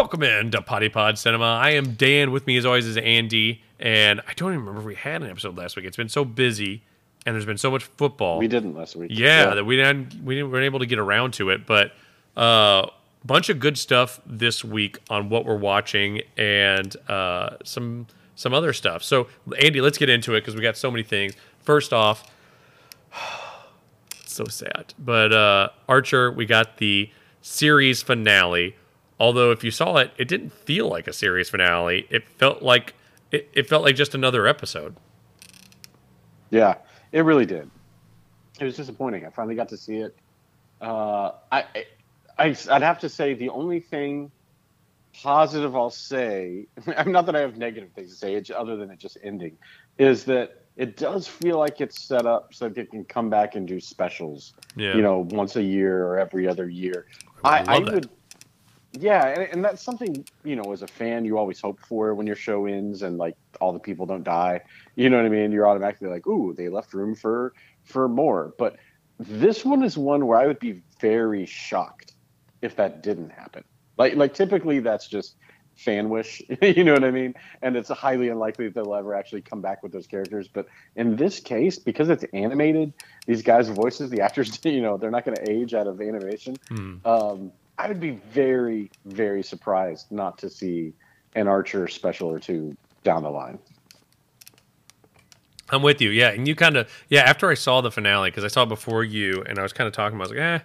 Welcome in to Poddypod Cinema. I am Dan. With me, as always, is Andy. And I don't even remember if we had an episode last week. It's been so busy, and there's been so much football. We didn't last week. Yeah, yeah. that we didn't we didn't weren't able to get around to it. But a uh, bunch of good stuff this week on what we're watching and uh, some some other stuff. So, Andy, let's get into it because we got so many things. First off, so sad, but uh, Archer, we got the series finale Although if you saw it, it didn't feel like a series finale. It felt like it, it felt like just another episode. Yeah, it really did. It was disappointing. I finally got to see it. Uh, I, I, I'd have to say the only thing positive I'll say, I'm not that I have negative things to say, other than it just ending, is that it does feel like it's set up so that it can come back and do specials. Yeah. You know, once a year or every other year. I, I, I would yeah, and, and that's something you know as a fan you always hope for when your show ends and like all the people don't die. You know what I mean? You're automatically like, ooh, they left room for for more. But this one is one where I would be very shocked if that didn't happen. Like like typically that's just fan wish, you know what I mean? And it's highly unlikely that they'll ever actually come back with those characters. But in this case, because it's animated, these guys' voices, the actors, you know, they're not going to age out of animation. Mm. Um, I would be very, very surprised not to see an Archer special or two down the line. I'm with you, yeah. And you kind of, yeah. After I saw the finale, because I saw it before you, and I was kind of talking, about, I was like, eh.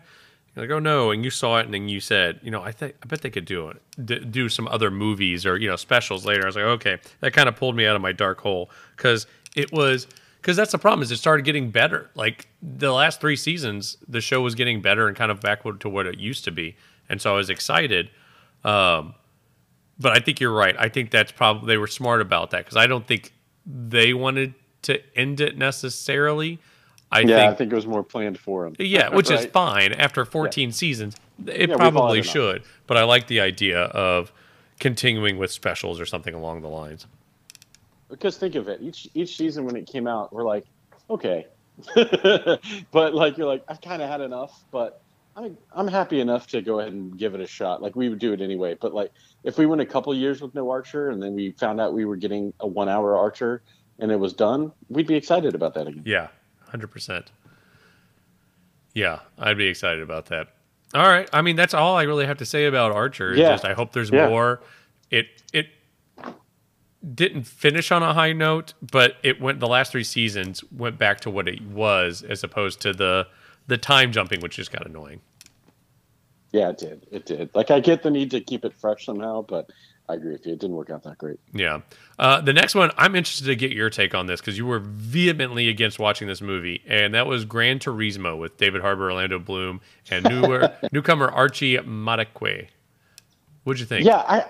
You're like, oh no, and you saw it, and then you said, you know, I think I bet they could do it, do some other movies or you know specials later. I was like, okay, that kind of pulled me out of my dark hole because it was because that's the problem is it started getting better. Like the last three seasons, the show was getting better and kind of back to what it used to be and so I was excited. Um, but I think you're right. I think that's probably they were smart about that because I don't think they wanted to end it necessarily. I yeah, think, I think it was more planned for them. Yeah, which right? is fine. After 14 yeah. seasons, it yeah, probably should. But I like the idea of continuing with specials or something along the lines. Because think of it, each each season when it came out, we're like, okay, but like you're like, I've kind of had enough. But I'm I'm happy enough to go ahead and give it a shot. Like we would do it anyway. But like if we went a couple years with no Archer and then we found out we were getting a one hour Archer and it was done, we'd be excited about that again. Yeah, hundred percent. Yeah, I'd be excited about that. All right. I mean, that's all I really have to say about Archer. Yeah. Just I hope there's yeah. more. It it didn't finish on a high note, but it went the last three seasons went back to what it was as opposed to the the time jumping, which just got annoying. Yeah, it did. It did. Like I get the need to keep it fresh somehow, but I agree with you. It didn't work out that great. Yeah. Uh, the next one, I'm interested to get your take on this because you were vehemently against watching this movie, and that was Gran Turismo with David Harbour, Orlando Bloom, and newer, newcomer Archie Madekwe. What'd you think? Yeah, I,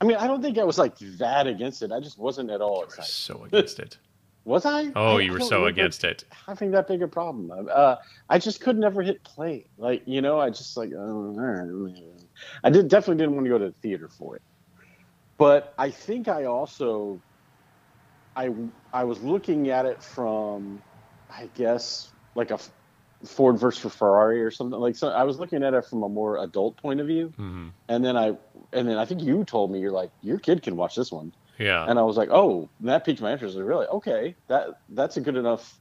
I mean, I don't think I was like that against it. I just wasn't at all excited. So against it. Was I? Oh, I, you were so against it. Having that big a problem. Uh, I just could never hit play. Like you know, I just like uh, I did definitely didn't want to go to the theater for it. But I think I also I I was looking at it from I guess like a Ford versus Ferrari or something like so I was looking at it from a more adult point of view. Mm-hmm. And then I and then I think you told me you're like your kid can watch this one. Yeah. And I was like, oh, that piqued my interest. Like, really? Okay, that that's a good enough.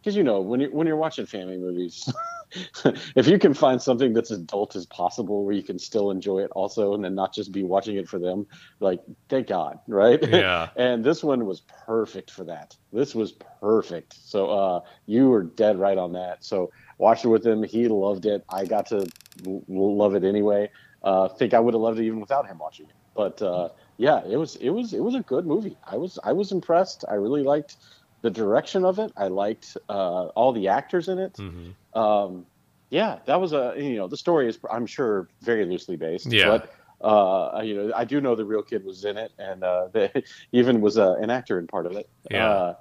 Because you know, when you when you're watching family movies, if you can find something that's as adult as possible, where you can still enjoy it also, and then not just be watching it for them, like thank God, right? Yeah. and this one was perfect for that. This was perfect. So uh, you were dead right on that. So watched it with him. He loved it. I got to love it anyway. Uh, think I would have loved it even without him watching it. But uh, yeah, it was it was it was a good movie. I was I was impressed. I really liked the direction of it. I liked uh, all the actors in it. Mm-hmm. Um, yeah, that was a you know the story is I'm sure very loosely based. Yeah. But uh, you know I do know the real kid was in it and uh, they, even was uh, an actor in part of it. Yeah. Uh,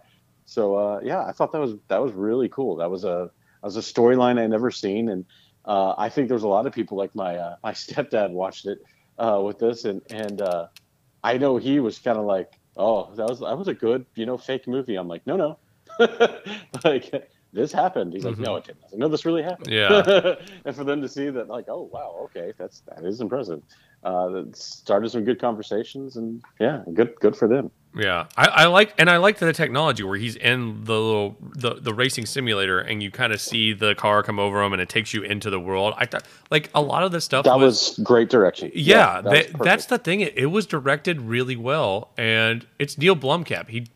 so uh, yeah, I thought that was that was really cool. That was a that was a storyline I never seen, and uh, I think there's a lot of people like my uh, my stepdad watched it uh, with this, and and uh, I know he was kind of like, oh, that was that was a good, you know, fake movie. I'm like, no, no, like this happened. He's like, Mhm. no, it didn't. I like, no, this really happened. Yeah. and for them to see that, like, oh wow, okay, that's that is impressive. Uh, that started some good conversations, and yeah, good good for them. Yeah, I, I like and I like the technology where he's in the little the, the racing simulator and you kind of see the car come over him and it takes you into the world. I thought like a lot of the stuff That was, was great direction. yeah, that was that, that's the thing. It, it was directed really well, and it's Neil Blomkamp. He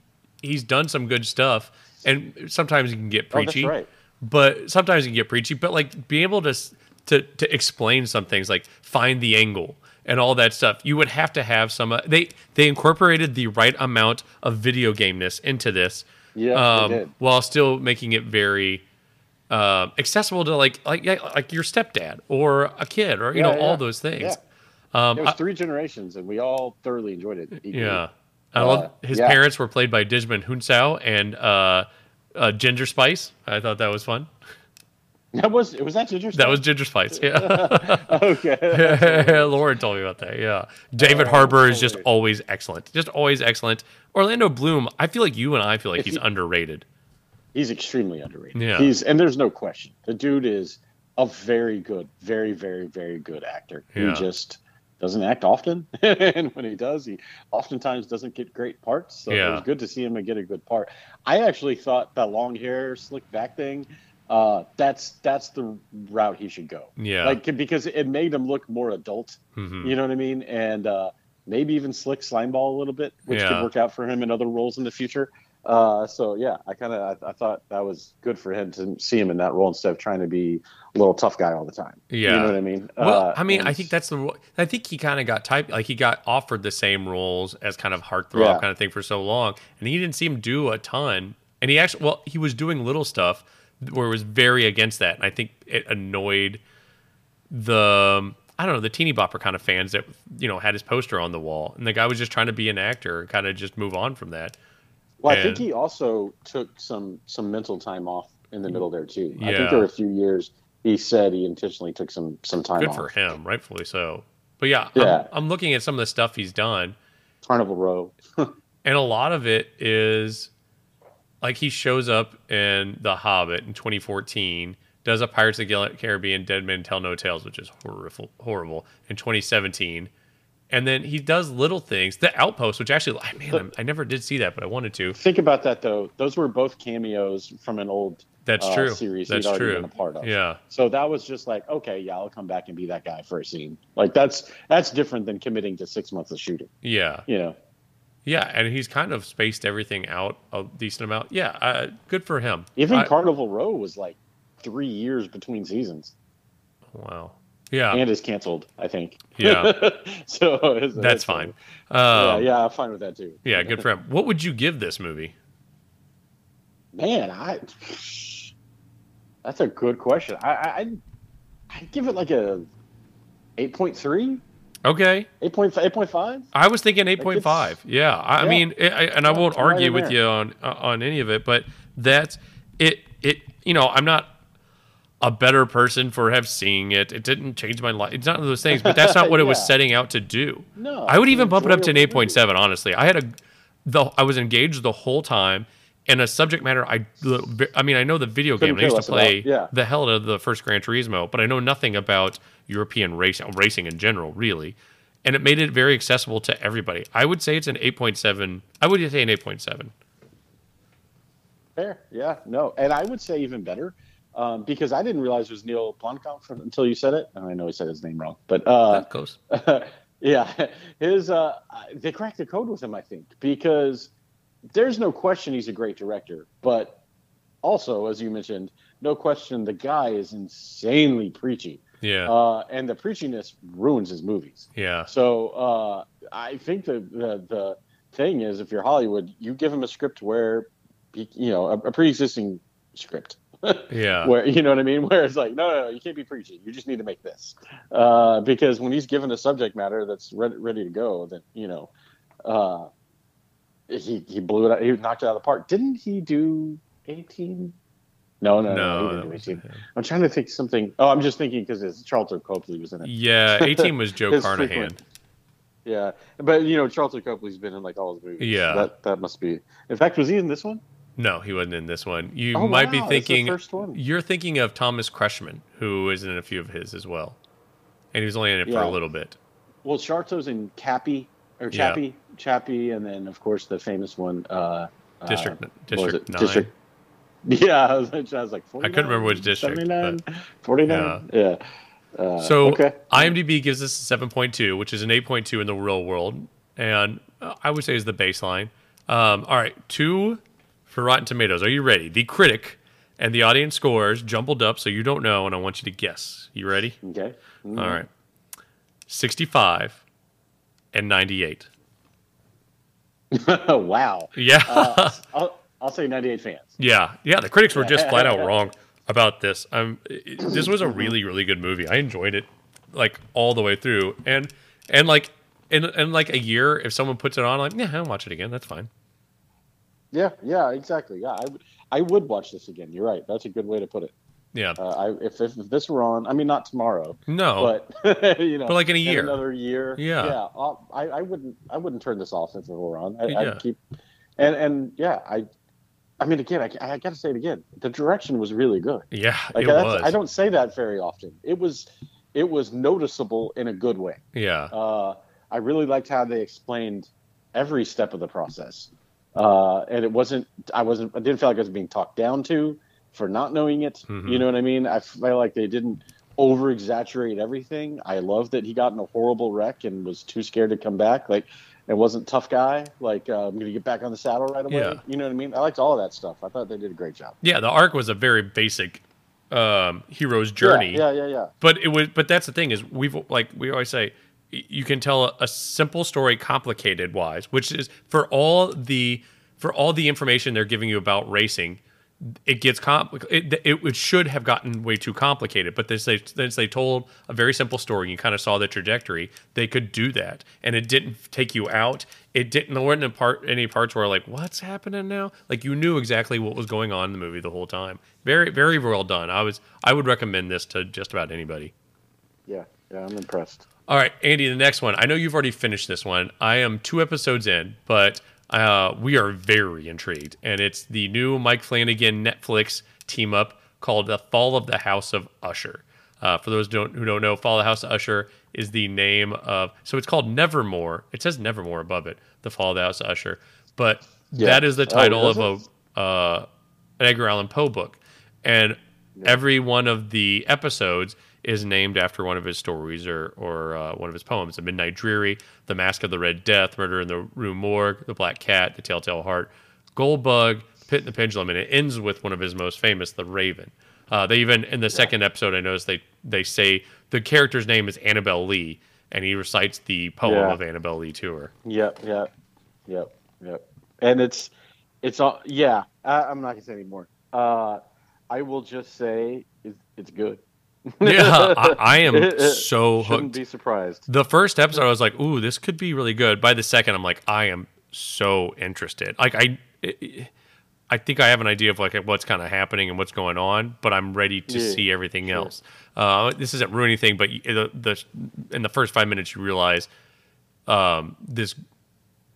he's done some good stuff, and sometimes he can get Oh, that's preachy. right. But sometimes he can get preachy. But like being able to to to explain some things, like find the angle and all that stuff, you would have to have some. Uh, they they incorporated the right amount of video gameness into this, Yeah, um, while still making it very. Uh, accessible to like like yeah, like your stepdad or a kid or you Yeah, know all those things. Yeah. Um, It was I- three generations, and we all thoroughly enjoyed it. equally. yeah. I Uh, love his yeah. parents were played by Djimon Hounsou and uh, uh, Ginger Spice. I thought that was fun. That was was that Ginger. That was Ginger Spice. Yeah. okay. Lauren told me about that. Yeah. David Oh, Harbour is just always excellent. Just always excellent. Orlando Bloom, I feel like you and I feel like he's underrated. He's extremely underrated. Yeah. He's and there's no question. The dude is a very good, very, very, very good actor. Yeah. He just doesn't act often, and when he does, he oftentimes doesn't get great parts. So Yeah. it was good to see him and get a good part. I actually thought that long hair, slick back thing. Uh, that's that's the route he should go. Yeah. like because it made him look more adult. Mhm. You know what I mean? And uh, maybe even slick slimeball a little bit, which Yeah. could work out for him in other roles in the future. Uh, so yeah, I kind of I, I thought that was good for him to see him in that role instead of trying to be a little tough guy all the time. Yeah. you know what I mean. Well, Uh, I mean, I think that's the. I think he kind of got typed, like he got offered the same roles as kind of heartthrob Yeah. kind of thing for so long, and he didn't seem to do a ton. And he actually, well, he was doing little stuff where it was very against that, and I think it annoyed the. I don't know the teeny bopper kind of fans that you know had his poster on the wall, and the guy was just trying to be an actor and kind of just move on from that. Well, I think he also took some some mental time off in the middle there too. Yeah. I think there were a few years he said he intentionally took some some time Good off. for him, rightfully so. But yeah, Yeah. I'm, I'm looking at some of the stuff he's done. Carnival Row. and a lot of it is like he shows up in The Hobbit in 2014, does a Pirates of the Caribbean Dead Men Tell No Tales, which is horrible, horrible in 2017. And then he does little things. The Outpost, which actually, I- man, I never did see that, but I wanted to. Think about that though; those were both cameos from an old That's uh, true. series That's he'd already true. been a part of. Yeah, So that was just like, okay, yeah, I'll come back and be that guy for a scene. Like that's that's different than committing to six months of shooting. yeah, You know, yeah. And he's kind of spaced everything out a decent amount. Yeah, uh, good for him. even I- Carnival Row was like three years between seasons, wow. Yeah, and is canceled. I think. Yeah. so it's- that's it's- fine. yeah, Um, yeah, I'm fine with that too. yeah, good for him. What would you give this movie? Man, I. That's a good question. I I I'd, I'd give it like a 8.3, Okay. 8.5, 8.5. I was thinking eight point five. Yeah, I, I Yeah. mean, it, I, and I won't right argue with there. you on uh, on any of it, but that's it. It you know, I'm not a better person for have seeing it. It didn't change my life. It's not one of those things, but that's not what it was setting out to do. No, I would even bump it up to an eight point seven. Honestly, I had a the I was engaged the whole time. And a subject matter I, I mean, I know the video Couldn't game. I used to play about, yeah. the hell out of the first Gran Turismo, but I know nothing about European racing, racing in general, really. And it made it very accessible to everybody. I would say it's an 8.7. I would say an 8.7. Fair, yeah, no, and I would say even better, um, because I didn't realize it was Neil Blomkamp from, until you said it. And I know he said his name wrong, but uh, That goes. yeah, his uh, they cracked the code with him, I think, because there's no question he's a great director, but also, as you mentioned, no question the guy is insanely preachy, Yeah. uh, and the preachiness ruins his movies. yeah. So uh, I think the, the the thing is, if you're Hollywood, you give him a script where, he- you know, a, a pre-existing script. Yeah. Where you know what I mean? Where it's like, no, no, no, you can't be preachy. You just need to make this, uh, because when he's given a subject matter that's ready, ready to go, then you know, uh, he he blew it. out. He knocked it out of the park. Didn't he do A-Team? No, no, no, No. he that didn't do wasn't A-Team. him. I'm trying to think something. Oh, I'm just thinking because it's Sharlto Copley was in it. Yeah. A-Team was Joe Carnahan. frequent- Yeah, but you know Sharlto Copley's been in like all his movies. Yeah. that that must be. In fact, was he in this one? No, he wasn't in this one. You Oh, might wow, be thinking first one. you're thinking of Thomas Kretschmann, who is in a few of his as well, and he was only in it for a little bit. Well, Sharlto's in Cappy or Yeah. Chappie, Chappie, and then of course the famous one, uh, District- uh, District? Nine. District. Yeah, I was, I was like, I couldn't remember which district, 79, 49. Yeah. Uh, So okay. IMDb gives us a 7.2, which is an 8.2 in the real world, and I would say is the baseline. Um, all right, two for Rotten Tomatoes. Are you ready? The critic and the audience scores jumbled up, so you don't know, and I want you to guess. You ready? Okay. Mm. All right, 65 and 98. wow. Yeah, Uh, I'll, I'll say 98 fans. yeah, yeah. The critics were just flat out wrong about this. Um, it- this was a really, really good movie. I enjoyed it like all the way through, and and like in in like a year, if someone puts it on, I'm like, yeah, I'll watch it again. That's fine. Yeah, yeah, exactly. Yeah, I, would- I would watch this again. You're right. That's a good way to put it. Yeah. Uh, I, if, if, if this were on, I mean, not tomorrow, No. but you know, But like in a year. another year. Yeah. yeah. I'll- I, I wouldn't, I wouldn't turn this off if it were on. I, Yeah. I'd keep, and and yeah, I, I mean, again, I, I got to say it again. The direction was really good. yeah, Like it was. I don't say that very often. It was, it was noticeable in a good way. Yeah. Uh, I really liked how they explained every step of the process, uh, and it wasn't. I wasn't. I didn't feel like I was being talked down to for not knowing it. Mhm. You know what I mean? I felt like they didn't over exaggerate everything. I love that he got in a horrible wreck and was too scared to come back. Like, and wasn't tough guy. Like, uh, I'm gonna get back on the saddle right away. Yeah. You know what I mean? I liked all of that stuff. I thought they did a great job. Yeah, the arc was a very basic um, hero's journey. Yeah, yeah, yeah. yeah. But it was. But that's the thing is we've like we always say, you can tell a, a simple story complicated wise, which is for all the for all the information they're giving you about racing. It gets complicated. It, it should have gotten way too complicated, but this they since they told a very simple story, you kind of saw the trajectory. They could do that, and it didn't take you out. It didn't. There weren't part, any parts where like, what's happening now? Like you knew exactly what was going on in the movie the whole time. Very, very well done. I was. I would recommend this to just about anybody. Yeah, yeah, I'm impressed. All right, Andy, the next one. I know you've already finished this one. I am two episodes in, but uh, we are very intrigued. And it's the new Mike Flanagan Netflix team up called The Fall of the House of Usher. Uh, for those who don't, who don't know, Fall of the House of Usher is the name of. So it's called Nevermore. It says Nevermore above it, The Fall of the House of Usher. But Yeah. that is the Oh, title is of a uh, an Edgar Allan Poe book. And every one of the episodes is named after one of his stories or, or uh, one of his poems. The Midnight Dreary, The Mask of the Red Death, Murder in the Rue Morgue, The Black Cat, The Telltale Heart, Goldbug, Pit and the Pendulum, and it ends with one of his most famous, The Raven. Uh, they even in the second episode, I noticed they they say the character's name is Annabelle Lee, and he recites the poem Yeah. of Annabelle Lee to her. Yep, yep, yep, yep. And it's it's all yeah. I, I'm not gonna say anymore. Uh, I will just say it's, it's good. Yeah, I, I am so Shouldn't hooked. be surprised. The first episode, I was like, "Ooh, this could be really good." By the second, I'm like, "I am so interested." Like, I, I think I have an idea of like what's kind of happening and what's going on, but I'm ready to Yeah, see everything sure. else. Uh, this isn't ruining anything, but the, the in the first five minutes, you realize um, this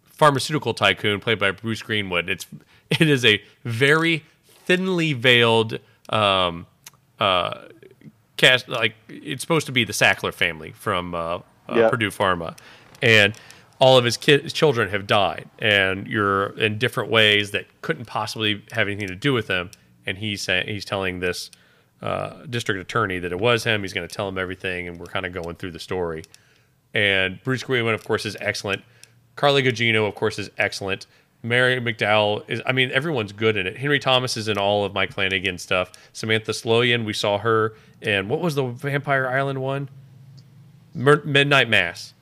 pharmaceutical tycoon played by Bruce Greenwood. It's it is a very thinly veiled um, uh, cast. Like it's supposed to be the Sackler family from uh, uh, Yeah. Purdue Pharma, and all of his kids, children have died, and you're in different ways that couldn't possibly have anything to do with them. And he's saying he's telling this uh, district attorney that it was him. He's going to tell him everything, and we're kind of going through the story. And Bruce Greenwood, of course, is excellent. Carla Gugino, of course, is excellent. Mary McDonnell is, I mean, everyone's good in it. Henry Thomas is in all of Mike Flanagan stuff. Samantha Sloyan, we saw her And what was the Vampire Island one? Mer- Midnight Mass.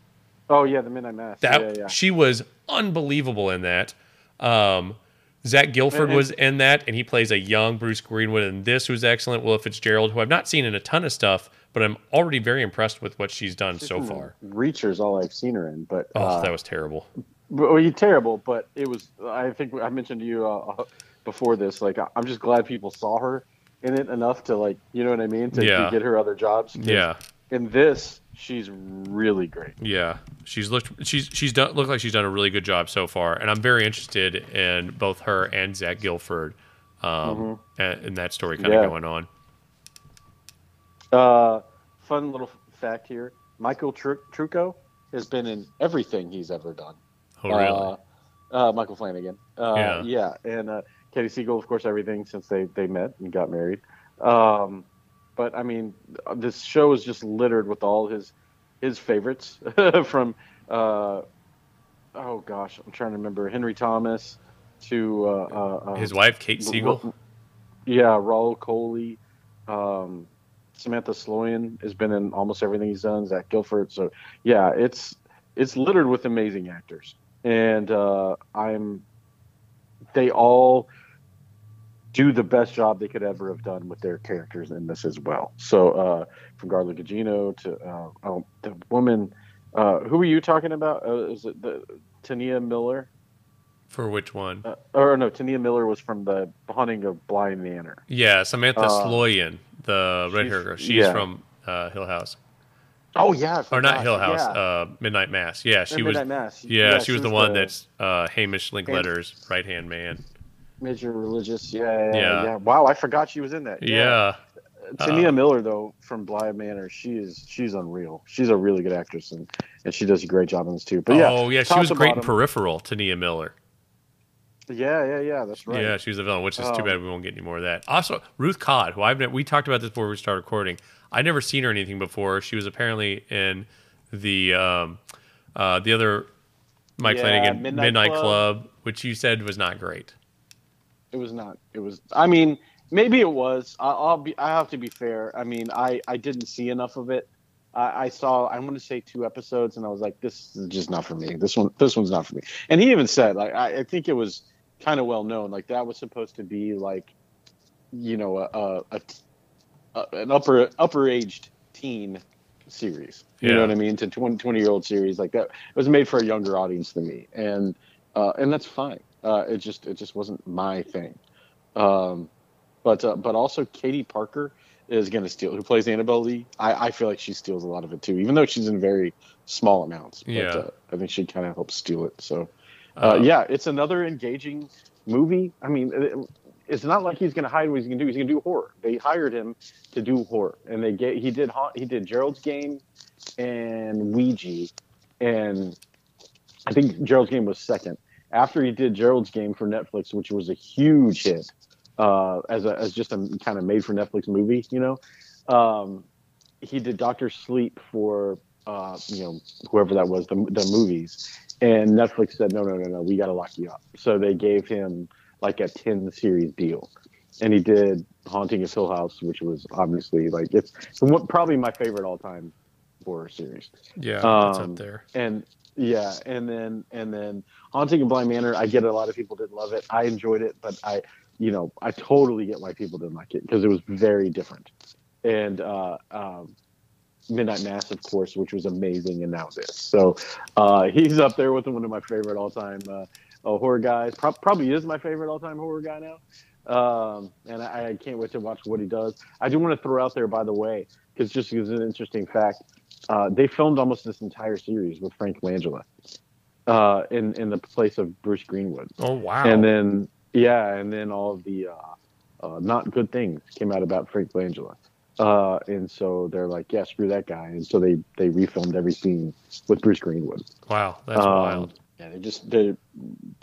Oh yeah, the Midnight Mass. That yeah, yeah. she was unbelievable in that. Um, Zach and- was in that, and he plays a young Bruce Greenwood in this, who's excellent. Willa Fitzgerald, who I've not seen in a ton of stuff, but I'm already very impressed with what she's done so far. Reacher's all I've seen her in, but Oh, uh, that was terrible. Well, you terrible, but it was. I think I mentioned to you uh, before this. Like, I'm just glad people saw her in it enough to like, you know what I mean, to, to get her other jobs. Yeah, In this, she's really great. Yeah, she's looked she's she's done looked like she's done a really good job so far, and I'm very interested in both her and Zach Gilford, um, and, and that story kind of Yeah. going on. Uh, fun little fact here: Michael Tru- Trucco has been in everything he's ever done. Oh, really? Uh, uh, Michael Flanagan. Uh, Yeah. yeah. and uh, Katie Siegel, of course, everything since they, they met and got married. Um, but I mean, this show is just littered with all his his favorites from uh, oh gosh, I'm trying to remember Henry Thomas to uh, uh, uh, His wife, Kate Siegel. yeah, Rahul Kohli, um, Samantha Sloyan has been in almost everything he's done. Zach Gilford. So yeah, it's it's littered with amazing actors, and uh, I'm they all do the best job they could ever have done with their characters in this as well. So uh, from Carla Gugino to uh, oh, the woman, uh, who were you talking about? Uh, is it the T'Nia Miller? For which one? Uh, or no, T'Nia Miller was from the Haunting of Bly Manor. Yeah, Samantha uh, Sloyan, the red hair girl. She's yeah. from uh, Hill House, Oh yeah, or not. Hill House, Yeah. uh, Midnight Mass. Yeah, she Or was. Midnight Mass. Yeah, she was the one the that's uh, Hamish Linklater's right hand man. major religious. Yeah yeah, yeah, Yeah. yeah. Wow, I forgot she was in that. Yeah, T'Nia Uh, Miller though from Bly Manor, she is she's unreal. She's a really good actress and and she does a great job in this too. But yeah, oh yeah, she was great in Peripheral. T'Nia Miller. Yeah yeah yeah, that's right. Yeah, she was the villain, which is too Um, bad we won't get any more of that. Also, Ruth Codd, who I've we talked about this before we started recording. I'd never seen her anything before. She was apparently in the um, uh, the other Mike Yeah, Flanagan Midnight Midnight, Club. Club. which you said was not great. It was not. It was. I mean, maybe it was. I, I'll be. I have to be fair. I mean, I I didn't see enough of it. I, I saw. I'm going to say two episodes, and I was like, this is just not for me. This one. This one's not for me. And he even said, like, I, I think it was kind of well known. Like that was supposed to be like, you know, a, a, a, an upper upper aged teen series. You Yeah. know what I mean? A 20, 20 year old series like that. It was made for a younger audience than me, and uh, and that's fine. Uh, it just it just wasn't my thing. Um, but uh, but also Katie Parker is going to steal. Who plays Annabelle Lee? I, I feel like she steals a lot of it too, even though she's in very small amounts. But, Yeah. uh, I think she kind of helps steal it. So uh, Uh, yeah, it's another engaging movie. I mean, it, it's not like he's going to hide what he's going to do. He's going to do horror. They hired him to do horror, and they get he did he did Gerald's Game and Ouija, and I think Gerald's Game was second. After he did Gerald's Game for Netflix, which was a huge hit, uh, as a as just a kind of made for Netflix movie, you know, um, he did Doctor Sleep for uh, you know whoever that was the the movies, and Netflix said no no no no we got to lock you up. So they gave him like a ten series deal, and he did Haunting of Hill House, which was obviously like it's one- probably my favorite all time horror series yeah, um, up there. and yeah and then and then haunting of Bly Manor i get a lot of people didn't love it i enjoyed it but i you know i totally get why people didn't like it because it was very different and uh um midnight mass of course which was amazing and now this so uh he's up there with one of my favorite all-time uh, uh horror guys. Pro- probably is my favorite all-time horror guy now. Um and I, I can't wait to watch what he does. I do want to throw out there by the way because just as an interesting fact uh, they filmed almost this entire series with Frank Langella uh, in in the place of Bruce Greenwood, Oh wow. and then yeah, and then all of the uh, uh, not good things came out about Frank Langella, uh, and so they're like, yeah, screw that guy, and so they they refilmed every scene with Bruce Greenwood. wow, that's Um, wild. Yeah, they just they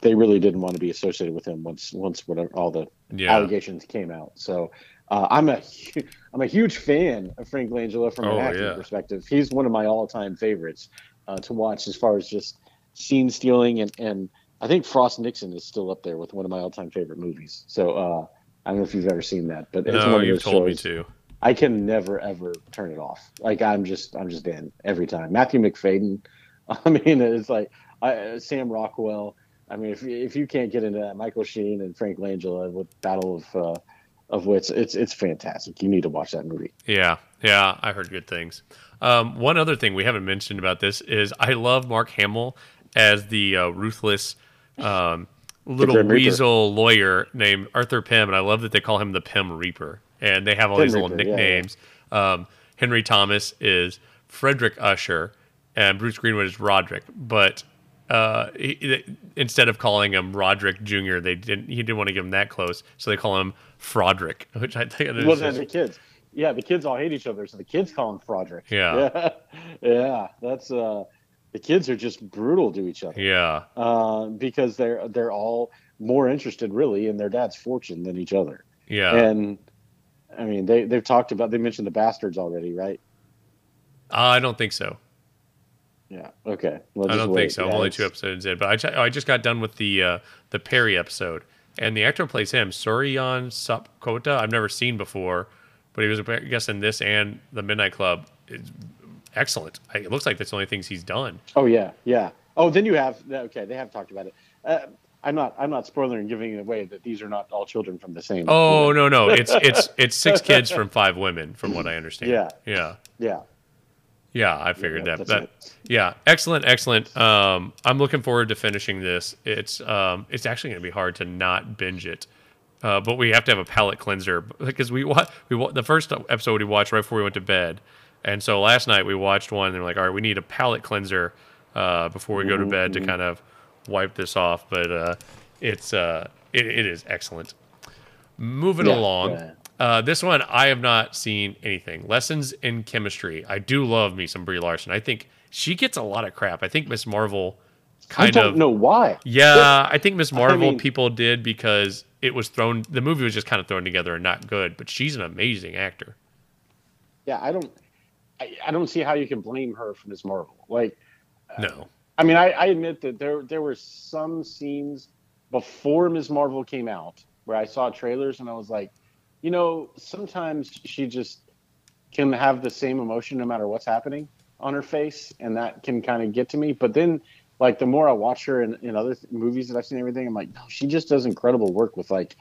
they really didn't want to be associated with him once once whatever all the Yeah. allegations came out. So uh, I'm a hu- I'm a huge fan of Frank Langella from Oh, an acting yeah. perspective. He's one of my all time favorites uh, to watch as far as just scene stealing and and I think Frost Nixon is still up there with one of my all time favorite movies. So uh, I don't know if you've ever seen that, but it's No, one of you've told me to. I can never ever turn it off. Like I'm just I'm just in every time. Matthew Macfadyen. I mean, it's like I, Sam Rockwell. I mean, if if you can't get into that, Michael Sheen and Frank Langella with Battle of uh, of Wits, it's it's fantastic. You need to watch that movie. Yeah, yeah, I heard good things. Um, one other thing we haven't mentioned about this is I love Mark Hamill as the uh, ruthless um, little weasel lawyer named Arthur Pym, and I love that they call him the Pym Reaper, and they have all Pym these little Reaper, yeah, yeah. nicknames. Um, Henry Thomas is Frederick Usher, and Bruce Greenwood is Roderick. But uh, he, he- instead of calling him Roderick Jr., they didn't. He didn't want to give him that close, so they call him Froderick, which I think is Well, then the kids. Yeah, the kids all hate each other, so the kids call him Froderick. Yeah. yeah, yeah. That's uh, the kids are just brutal to each other. yeah, uh, because they're they're all more interested really in their dad's fortune than each other. yeah. And I mean, they they've talked about they mentioned the bastards already, right? Uh, I don't think so. Yeah. Okay. We'll I don't wait. think so. I'm Yeah, only two episodes in, but I, ch- I just got done with the uh, the Perry episode, and the actor who plays him, Sauriyan Sapkota. I've never seen before, but he was, I guess, in this and the Midnight Club. It's excellent. I- It looks like that's the only things he's done. Oh yeah, yeah. Oh, then you have okay. They have talked about it. Uh, I'm not. I'm not spoiling and giving away that these are not all children from the same. Oh no, no, it's it's it's six kids from five women, from what I understand. Yeah. yeah, Yeah. yeah. I figured Yeah, that. That it. yeah, excellent, excellent. Um, I'm looking forward to finishing this. It's um, it's actually going to be hard to not binge it. Uh, but we have to have a palate cleanser because we wa- we wa- the first episode we watched right before we went to bed, and so last night we watched one and we're like, all right, we need a palate cleanser uh, before we go to bed to kind of wipe this off. But uh, it's uh, it, it is excellent. Moving Yeah, along, yeah. uh, this one I have not seen anything. Lessons in chemistry. I do love me some Brie Larson. I think she gets a lot of crap. I think Miss Marvel I don't of know why. yeah, I think Miss Marvel mean- people did because it was thrown. The movie was just kind of thrown together and not good. But she's an amazing actor. Yeah, I don't. I, I don't see how you can blame her for Miss Marvel. Like, No, I mean, I, I admit that there there were some scenes before Ms. Marvel came out where I saw trailers and I was like, you know, sometimes she just can have the same emotion no matter what's happening on her face, and that can kind of get to me. But then, like, the more I watch her in, in other th- movies that I've seen, everything, I'm like, no, she just does incredible work with like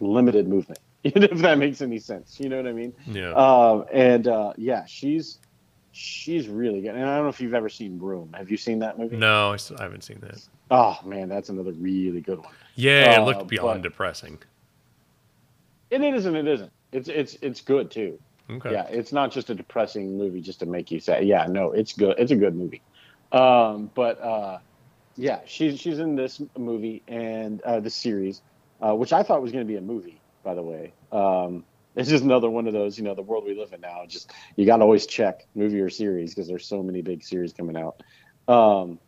limited movement. if that makes any sense, you know what I mean? yeah, Um, and uh, yeah, she's she's really good. And I don't know if you've ever seen Room. Have you seen that movie? no, I, still, I haven't seen that. Oh man, that's another really good one. Yeah, it Uh, looked beyond but- depressing. And it isn't. It isn't. It's it's it's good too. Okay, Yeah, it's not just a depressing movie just to make you say, yeah, no, it's good. It's a good movie. Um, but uh, yeah, she's she's in this movie and uh, the series, uh, which I thought was going to be a movie, by the way. Um, it's just another one of those, you know, the world we live in now. Just you got to always check movie or series because there's so many big series coming out. Um,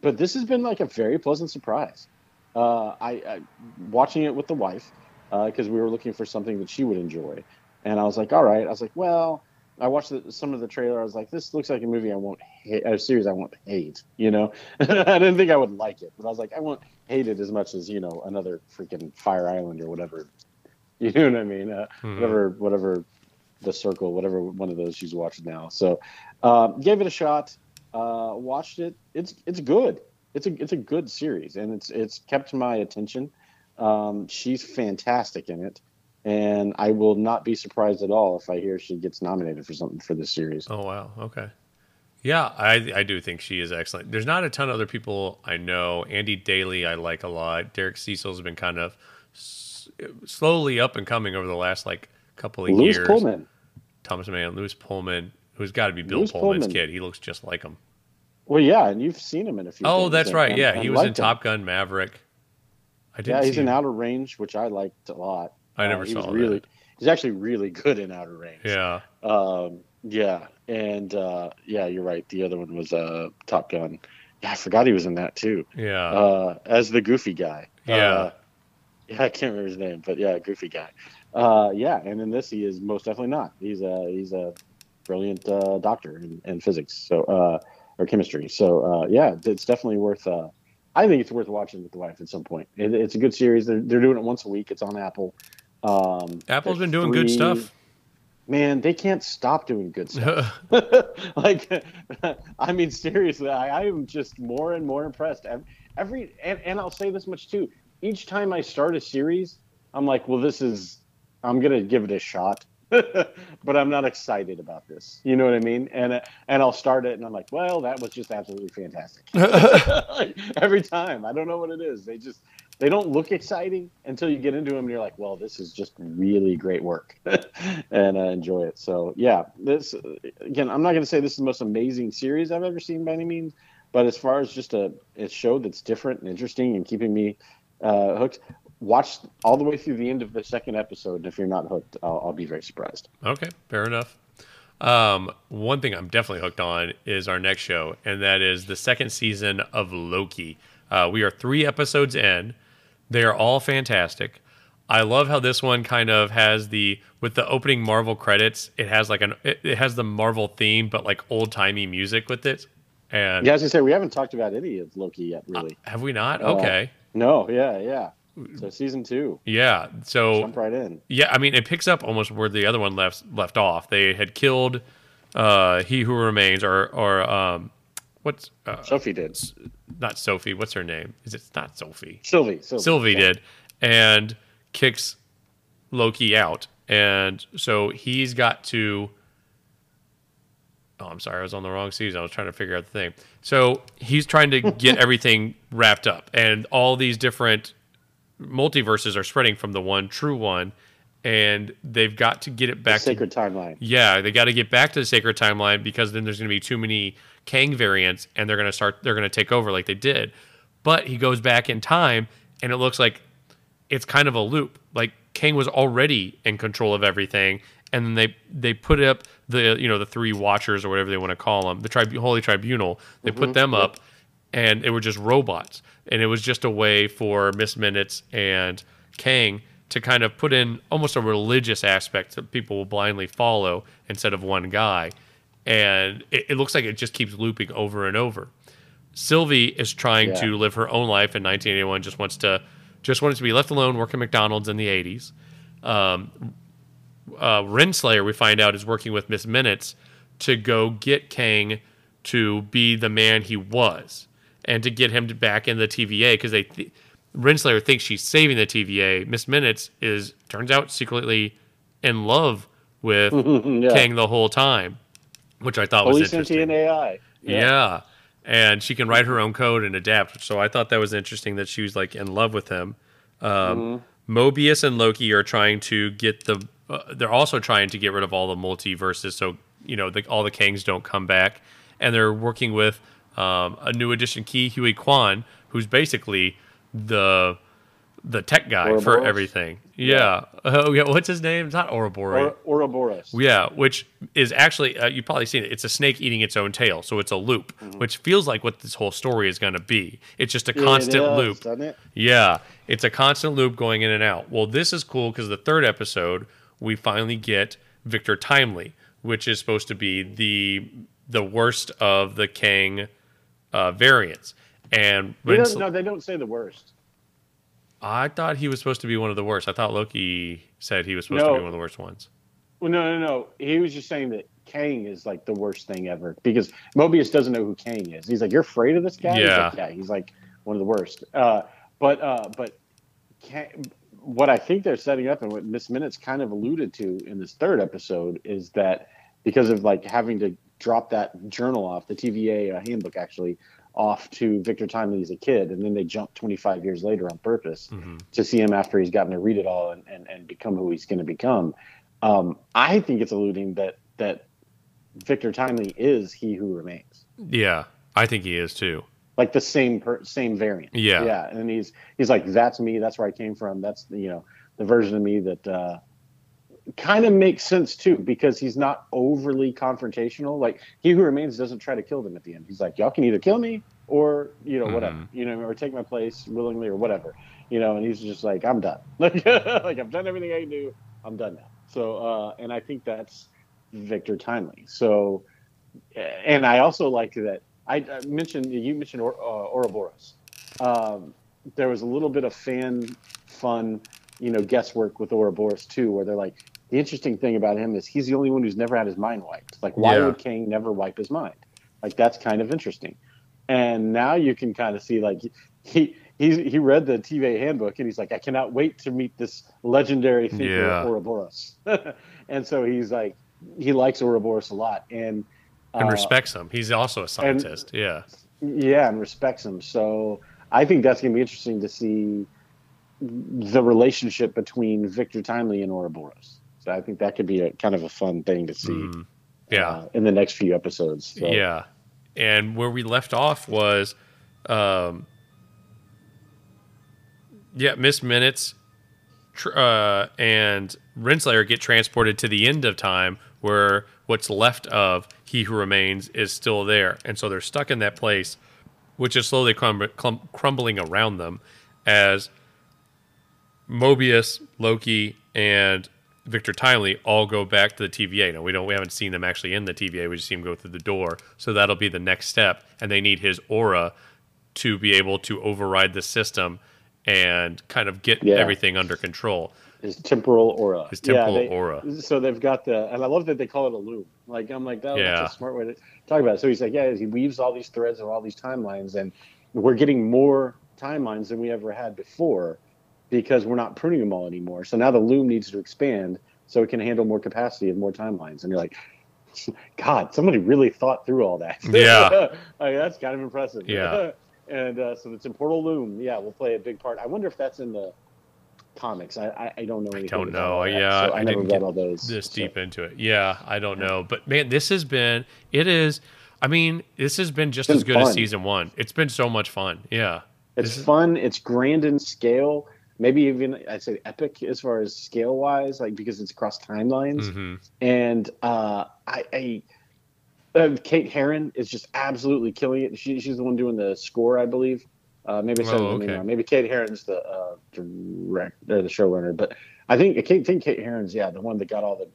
but this has been like a very pleasant surprise. Uh, I, I watching it with the wife because we were looking for something that she would enjoy. And I was like, all right. I was like, well, I watched the, some of the trailer. I was like, this looks like a movie I won't hate, a series I won't hate. You know, I didn't think I would like it, but I was like, I won't hate it as much as you know another freaking Fire Island or whatever. You know what I mean? Uh, Mhm. Whatever, whatever, the Circle, whatever one of those she's watching now. So, um, gave it a shot. Uh, watched it. It's it's good. It's a it's a good series, and it's it's kept my attention. Um, she's fantastic in it and I will not be surprised at all if I hear she gets nominated for something for this series. Oh wow. Okay. Yeah, I I do think she is excellent. There's not a ton of other people I know. Andy Daly I like a lot. Derek Cecil's been kind of slowly up and coming over the last like couple of Lewis years. Pullman, Thomas Mann, Lewis Pullman, who's got to be Bill Pullman's Pullman. kid. He looks just like him. well, yeah, and you've seen him in a few. Oh, that's right. and- Yeah, and he was in him. Top Gun Maverick. I didn't Yeah, he's in him. Outer Range, which I liked a lot. I Uh, never he saw that. really. He's actually really good in Outer Range. Yeah. Um, yeah, and uh, yeah, you're right. The other one was uh, Top Gun. Yeah, I forgot he was in that too. Yeah. uh, as the goofy guy. Yeah. Yeah, I can't remember his name, but yeah, goofy guy. Uh, yeah, and in this, he is most definitely not. He's a he's a brilliant uh, doctor in, in physics, so uh, or chemistry. So uh, yeah, it's definitely worth. Uh, I think it's worth watching with the wife at some point. It, it's a good series. They're they're doing it once a week. It's on Apple. Um, Apple's been doing good stuff. Man, they can't stop doing good stuff like i mean seriously I, I am just more and more impressed Ev- every and, and i'll say this much too each time i start a series i'm like well this is i'm gonna give it a shot but i'm not excited about this. You know what i mean? And and i'll start it and i'm like well that was just absolutely fantastic. Like, every time. I don't know what it is. They just they don't look exciting until you get into them and you're like, well, this is just really great work, and uh, enjoy it. So yeah, this again, I'm not going to say this is the most amazing series I've ever seen by any means, but as far as just a, a show that's different and interesting and keeping me uh, hooked, watch all the way through the end of the second episode. And if you're not hooked, I'll, I'll be very surprised. Okay, fair enough. Um, one thing I'm definitely hooked on is our next show, and that is the second season of Loki. Uh, we are three episodes in. They are all fantastic. I love how this one kind of has the with the opening Marvel credits. It has like an it, it has the Marvel theme, but like old timey music with it. And Yeah, as I say, we haven't talked about any of Loki yet, really. have we not? Uh, Okay, No, yeah, yeah. So season two, yeah. So jump right in. yeah, I mean, it picks up almost where the other one left left off. They had killed uh, He Who Remains, or or um, what's uh, Sophie did. not Sophie? What's her name? Is it not Sophie? Sylvie. Sylvie, Sylvie yeah. did, and kicks Loki out, and so he's got to. Oh, I'm sorry, I was on the wrong season. I was trying to figure out the thing. So he's trying to get everything wrapped up, and all these different multiverses are spreading from the one true one, and they've got to get it back to the Sacred timeline. yeah, they got to get back to the sacred timeline because then there's going to be too many Kang variants, and they're going to start. They're going to take over like they did. But he goes back in time, and it looks like it's kind of a loop. Like Kang was already in control of everything, and then they they put up the you know the three Watchers or whatever they want to call them, the tribu- Holy Tribunal. They put them up, and it were just robots, and it was just a way for Miss Minutes and Kang to kind of put in almost a religious aspect that people will blindly follow instead of one guy. And it, it looks like it just keeps looping over and over. Sylvie is trying Yeah. to live her own life in 1981. Just wants to, just wants to be left alone, work at McDonald's in the 80s. Um, uh, Renslayer, we find out, is working with Miss Minutes to go get Kang to be the man he was, and to get him to back in the TVA because they, th- Renslayer thinks she's saving the TVA. Miss Minutes is turns out secretly in love with Yeah. Kang the whole time, which I thought was interesting. sentient AI. Yeah. And she can write her own code and adapt. So I thought that was interesting that she was like in love with him. Um, Mobius and Loki are trying to get the. Uh, they're also trying to get rid of all the multiverses, so you know the, all the Kangs don't come back. And they're working with um, a new addition, Ke Huy Quan, who's basically the the tech guy for everything. Yeah. Oh yeah. What's his name? It's not Ouroboros. Or Ouroboros. Yeah, which is actually uh, you've probably seen it. It's a snake eating its own tail, so it's a loop, which feels like what this whole story is going to be. It's just a Mm-hmm. Constant loop. it? Yeah, it's a constant loop going in and out. Well, this is cool because the third episode we finally get Victor Timely, which is supposed to be the the worst of the Kang uh, variants. And no, they don't say the worst. I thought he was supposed to be one of the worst. I thought Loki said he was supposed to be one of the worst ones. Well, no, no, no. He was just saying that Kang is like the worst thing ever because Mobius doesn't know who Kang is. He's like, "You're afraid of this guy?" He's Yeah. like, yeah. He's like one of the worst. Uh, but uh, but Kang, what I think they're setting up and what Miss Minutes kind of alluded to in this third episode is that because of like having to drop that journal off the TVA uh, handbook actually off to Victor Timely as a kid, and then they jump 25 years later on purpose Mhm. to see him after he's gotten to read it all and, and, and become who he's going to become. Um, I think it's alluding that that Victor Timely is he who remains, Yeah, I think he is too. like the same per, same variant. Yeah. yeah, and he's he's like that's me. That's where I came from. That's you know the version of me that uh, kind of makes sense too because he's not overly confrontational. Like he who remains doesn't try to kill them at the end. He's like y'all can either kill me or you know whatever Mhm. you know or take my place willingly or whatever you know and he's just like i'm done like like i've done everything i can do i'm done now so uh and i think that's victor timely so and i also like that i, I mentioned you mentioned or, uh, ouroboros um there was a little bit of fan fun you know guesswork with ouroboros too where they're like the interesting thing about him is he's the only one who's never had his mind wiped like why Yeah. would Kang never wipe his mind like that's kind of interesting and now you can kind of see like he he he read the TVA handbook and he's like, I cannot wait to meet this legendary thinker Yeah. Ouroboros. and so he's like, he likes Ouroboros a lot and and uh, respects him. He's also a scientist. yeah. yeah, and respects him. So I think that's gonna be interesting to see the relationship between Victor Timely and Ouroboros. So I think that could be a kind of a fun thing to see. Mm, yeah. Uh, in the next few episodes. So. Yeah. And where we left off was, um, yeah, Miss Minutes tr- uh, and Renslayer get transported to the end of time where what's left of He Who Remains is still there. And so they're stuck in that place, which is slowly crum- crum- crumbling around them as Mobius, Loki, and Victor Timely all go back to the TVA. Now we don't we haven't seen them actually in the TVA. We just see them go through the door. So that'll be the next step, and they need his aura to be able to override the system and kind of get Yeah. everything under control. His temporal aura. His temporal they- aura. So they've got the, and I love that they call it a loom. Like I'm like, Yeah. that's a smart way to talk about it. So he's like, yeah, he weaves all these threads of all these timelines, and we're getting more timelines than we ever had before because we're not pruning them all anymore. So now the loom needs to expand so it can handle more capacity and more timelines. And you're like, God, somebody really thought through all that. Yeah. like, that's kind of impressive. Yeah. and uh, so the temporal loom, yeah, we'll play a big part. I wonder if that's in the comics. I I, I don't know. I don't know. that, Yeah, so I, I never read get all those. This so- deep into it. Yeah, I don't know. But man, this has been it is I mean, this has been just It's as been good as season one. It's been so much fun. Yeah. It's fun. It's grand in scale. Maybe even I'd say epic as far as scale wise, like because it's across timelines. hmm And uh, I, I uh, Kate Herron is just absolutely killing it. She, she's the one doing the score, I believe. Uh, maybe I said Oh, okay. Maybe Kate Herron's the uh, director, the showrunner. But I think I think Kate Herron's yeah the one that got all the,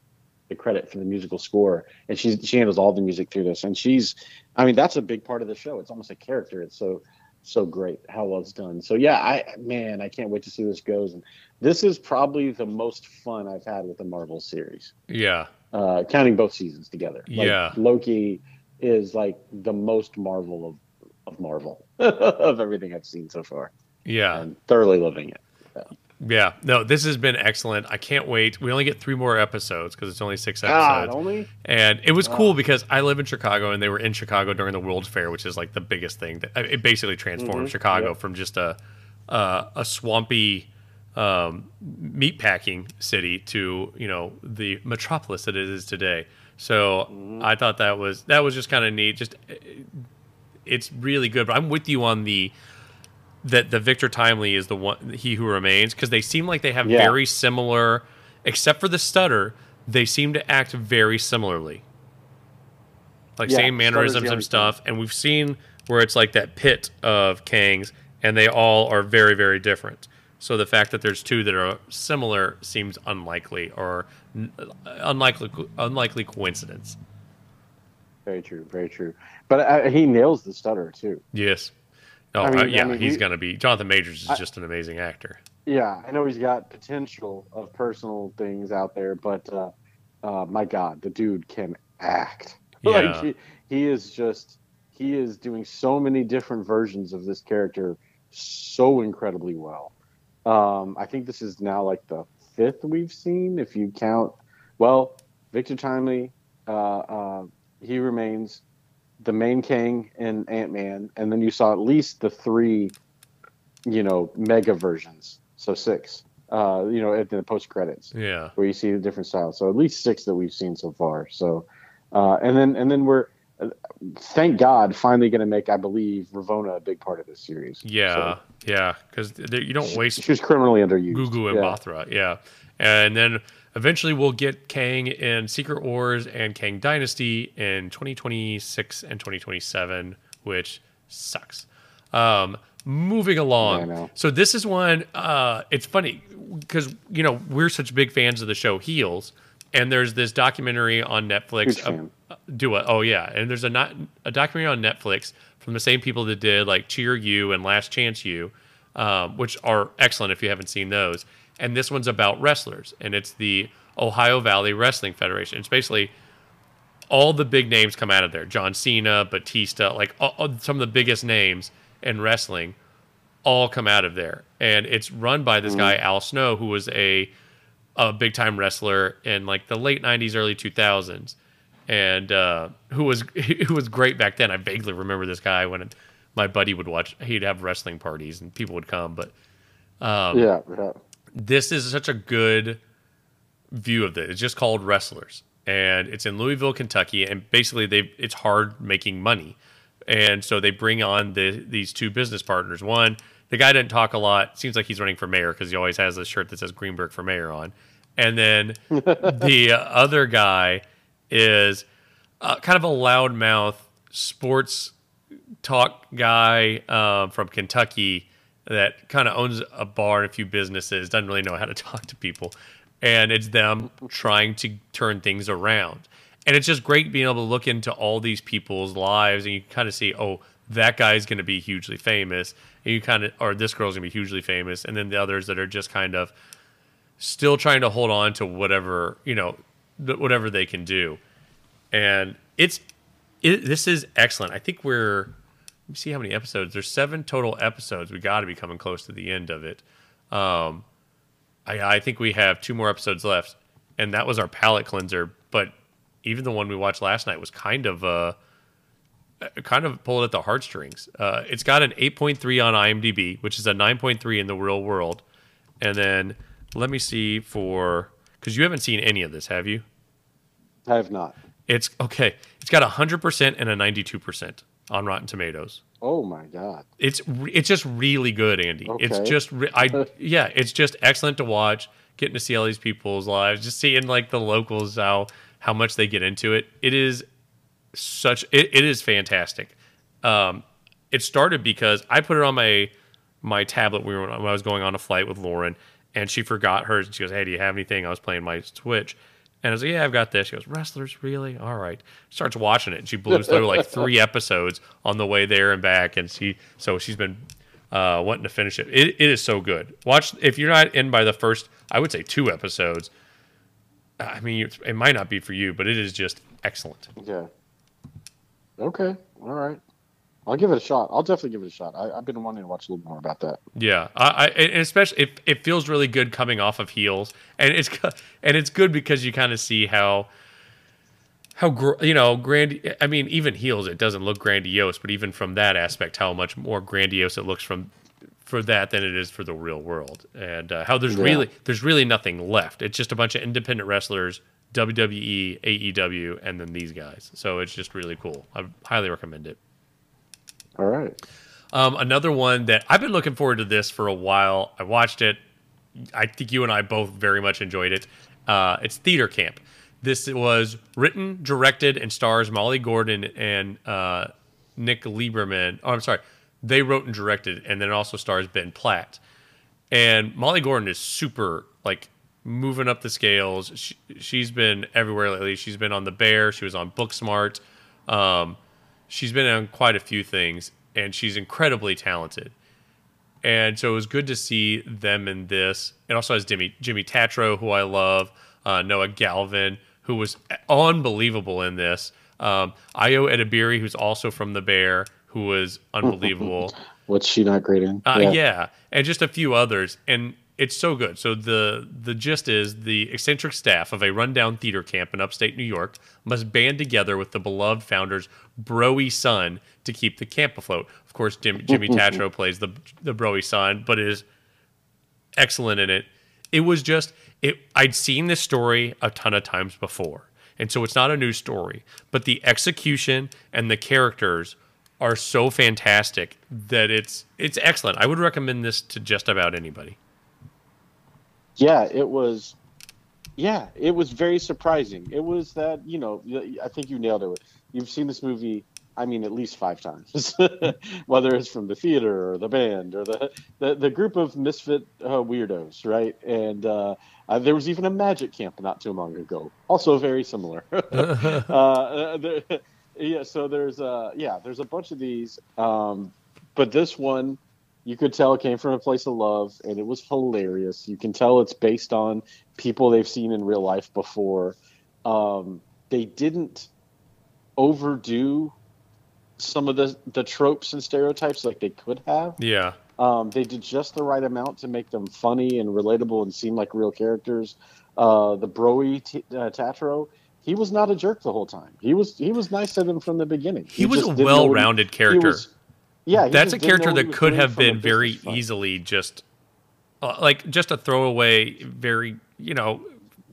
the credit for the musical score, and she's she handles all the music through this. And she's, I mean, that's a big part of the show. It's almost a character. It's so so great how well it's done. So yeah, I man, I can't wait to see this goes. And this is probably the most fun I've had with the Marvel series Yeah. uh, counting both seasons together. Like, Yeah. Loki is like the most Marvel of of Marvel of everything I've seen so far. Yeah. I'm thoroughly loving it. Yeah. No, this has been excellent. I can't wait. We only get three more episodes because it's only six episodes. God, only And it was cool because I live in Chicago and they were in Chicago during the World's Fair, which is like the biggest thing. That, it basically transformed Mhm, Chicago yep. from just a uh, a swampy um, meatpacking city to you know the metropolis that it is today. So Mm-hmm. I thought that was that was just kind of neat. Just it's really good. But I'm with you on the that the Victor Timely is the one he who remains because they seem like they have Yeah. very similar, except for the stutter. They seem to act very similarly, like Yeah, same mannerisms and stuff. And we've seen where it's like that pit of Kangs, and they all are very very different. So the fact that there's two that are similar seems unlikely or unlikely unlikely coincidence. very true, very true. But uh, he nails the stutter too. Yes. Oh I mean- uh, yeah, I mean, he's he- gonna be. Jonathan Majors is I- just an amazing actor. Yeah, I know he's got potential of personal things out there, but uh, uh, my God, the dude can act. Yeah. like he, he is just he is doing so many different versions of this character so incredibly well. Um, I think this is now like the fifth we've seen, if you count. Well, Victor Timely, uh, uh, he remains the main Kang in Ant Man, and then you saw at least the three, you know, mega versions. So six, uh, you know, at the post credits Yeah. where you see the different styles. So at least six that we've seen so far. So, uh, and then and then we're thank God finally going to make I believe Ravonna a big part of this series. Yeah, yeah, because you don't waste she was criminally underused. Gugu and yeah. Mothra. Yeah, and then eventually we'll get Kang in Secret Wars and Kang Dynasty in 2026 and 2027, which sucks. Um, moving along, know. so this is one. Uh, it's funny because you know we're such big fans of the show Heels, and there's this documentary on Netflix. Uh, do it. Oh yeah, and there's a not a documentary on Netflix from the same people that did like Cheer You and Last Chance U, um, which are excellent if you haven't seen those. And this one's about wrestlers, and it's the Ohio Valley Wrestling Federation. It's basically all the big names come out of there: John Cena, Batista, like all, some of the biggest names in wrestling, all come out of there. And it's run by this guy Al Snow, who was a a big time wrestler in like the late '90s, early 2000s and uh, who was who was great back then. I vaguely remember this guy when my buddy would watch. He'd have wrestling parties and people would come, but Um, yeah, yeah. This is such a good view of it. It's just called Wrestlers, and it's in Louisville, Kentucky, and basically they it's hard making money, and so they bring on the these two business partners. One, the guy didn't talk a lot. Seems like he's running for mayor because he always has a shirt that says Greenberg for mayor on, and then the other guy is uh, kind of a loudmouth sports talk guy um, from Kentucky that kind of owns a bar and a few businesses, doesn't really know how to talk to people. And it's them trying to turn things around. And it's just great being able to look into all these people's lives and you kind of see, oh, that guy's going to be hugely famous. And you kind of, or this girl's going to be hugely famous. And then the others that are just kind of still trying to hold on to whatever, you know, whatever they can do. And it's, it, this is excellent. I think we're, me see how many episodes. There's seven total episodes. We got to be coming close to the end of it. Um, I, I think we have two more episodes left, and that was our palate cleanser. But even the one we watched last night was kind of uh, kind of pulled at the heartstrings. Uh, it's got an 8.3 on IMDb, which is a 9.3 in the real world. And then let me see for because you haven't seen any of this, have you? I have not. It's okay. It's got a hundred percent and a ninety-two percent on Rotten Tomatoes. Oh my god! It's it's just really good, Andy. Okay. It's just re- I yeah, it's just excellent to watch. Getting to see all these people's lives, just seeing like the locals how how much they get into it. It is such it, it is fantastic. Um, it started because I put it on my my tablet we were, when I was going on a flight with Lauren, and she forgot hers. And she goes, "Hey, do you have anything?" I was playing my Switch, and I was like, "Yeah, I've got this." She goes, "Wrestlers, really? All right." Starts watching it, and she blew through like three episodes on the way there and back, and she so she's been uh, wanting to finish it. it. It is so good. Watch if you're not in by the first, I would say two episodes. I mean, it might not be for you, but it is just excellent. Yeah. Okay. All right. I'll give it a shot. I'll definitely give it a shot. I, have been wanting to watch a little more about that. Yeah, I, I especially it, it feels really good coming off of heels, and it's and it's good because you kind of see how how you know grand. I mean, even heels, it doesn't look grandiose, but even from that aspect, how much more grandiose it looks from for that than it is for the real world, and uh, how there's yeah. really there's really nothing left. It's just a bunch of independent wrestlers WWE, AEW, and then these guys. So it's just really cool. I highly recommend it. All right. Um, another one that I've been looking forward to this for a while. I watched it. I think you and I both very much enjoyed it. Uh, it's Theater Camp. This was written, directed, and stars Molly Gordon and uh, Nick Lieberman. Oh, I'm sorry. They wrote and directed, and then it also stars Ben Platt. And Molly Gordon is super like moving up the scales. She, she's been everywhere lately. She's been on The Bear. She was on Booksmart. Um, she's been on quite a few things, and she's incredibly talented. And so it was good to see them in this. It also has Jimmy Jimmy Tatro, who I love, uh, Noah Galvin, who was unbelievable in this. Um, Ayo Edebiri, who's also from The Bear, who was unbelievable. What's she not great in? Uh, yeah. yeah, and just a few others. And it's so good. So the the gist is the eccentric staff of a rundown theater camp in upstate New York must band together with the beloved founder's broy son to keep the camp afloat. Of course, Jim, Jimmy Tatro plays the the broy son, but is excellent in it. It was just it. I'd seen this story a ton of times before, and so it's not a new story. But the execution and the characters are so fantastic that it's it's excellent. I would recommend this to just about anybody yeah, it was. Yeah, it was very surprising. It was that you know, I think you nailed it. You've seen this movie, I mean, at least five times, whether it's from the theater or the band or the the, the group of misfit uh, weirdos, right? And uh, uh, there was even a magic camp not too long ago, also very similar. Uh, there, yeah, so there's uh, yeah, there's a bunch of these, um, but this one you could tell it came from a place of love and it was hilarious. You can tell it's based on people they've seen in real life before. Um, they didn't overdo some of the the tropes and stereotypes like they could have. Yeah. Um, they did just the right amount to make them funny and relatable and seem like real characters. Uh, the broy t- uh, tatro he was not a jerk the whole time. He was he was nice to them from the beginning. He, he was a well-rounded character was, yeah, that's a character that could have been very easily just uh, like just a throwaway, very you know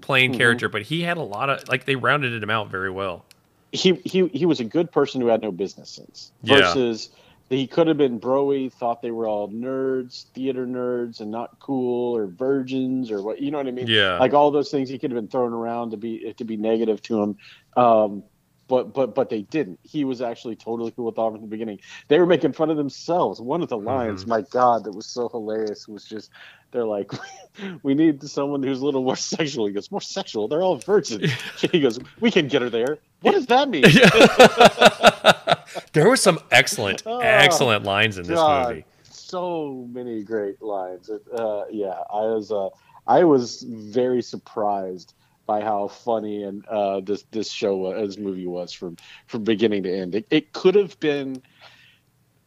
plain Mm-hmm. character, but he had a lot of like they rounded him out very well. he he he was a good person who had no business sense. Yeah. Versus he could have been broy, thought they were all nerds, theater nerds, and not cool or virgins or what you know what I mean. Yeah. like all those things he could have been thrown around to be to be negative to him. Um, but but but they didn't. He was actually totally cool with all from the beginning. They were making fun of themselves. One of the lines, Mm-hmm. my God, that was so hilarious was just they're like, we need someone who's a little more sexual. He goes, more sexual. They're all virgins. he goes, we can get her there. What does that mean? there were some excellent, Oh, excellent lines in this God, movie. so many great lines. Uh, yeah, I was uh, I was very surprised by how funny and uh, this this show was, this movie was from from beginning to end. It, it could have been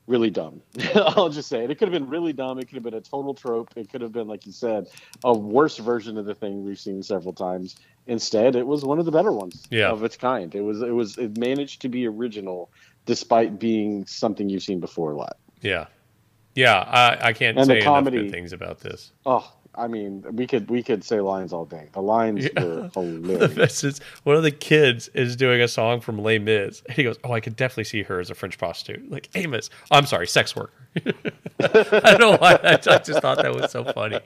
really dumb. I'll just say it. It could have been really dumb. It could have been a total trope. It could have been, like you said, a worse version of the thing we've seen several times. Instead, it was one of the better ones Yeah. of its kind. It was it was it managed to be original despite being something you've seen before a lot. Yeah, yeah. I, I can't And say enough comedy- good things about this. Oh, I mean, we could we could say lines all day. The lines Yeah. were hilarious. this is one of the kids is doing a song from Les Mis. And he goes, "Oh, I could definitely see her as a French prostitute, like Amos. Oh, I'm sorry, sex worker." I don't know why. I, I just thought that was so funny.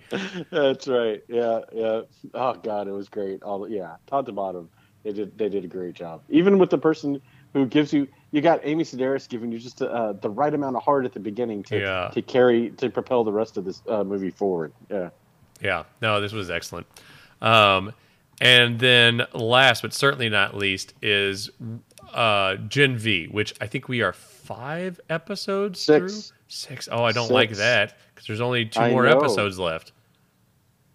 That's right. Yeah, yeah. Oh God, it was great. All yeah, top to bottom, they did they did a great job. Even with the person who gives you, you got Amy Sedaris giving you just uh, the right amount of heart at the beginning to Yeah. to carry to propel the rest of this uh, movie forward. Yeah. Yeah, no, this was excellent. Um, and then last but certainly not least is uh, Gen V, which I think we are five episodes Six. through. Six. Oh, I don't like that because there's only two I more know. episodes left.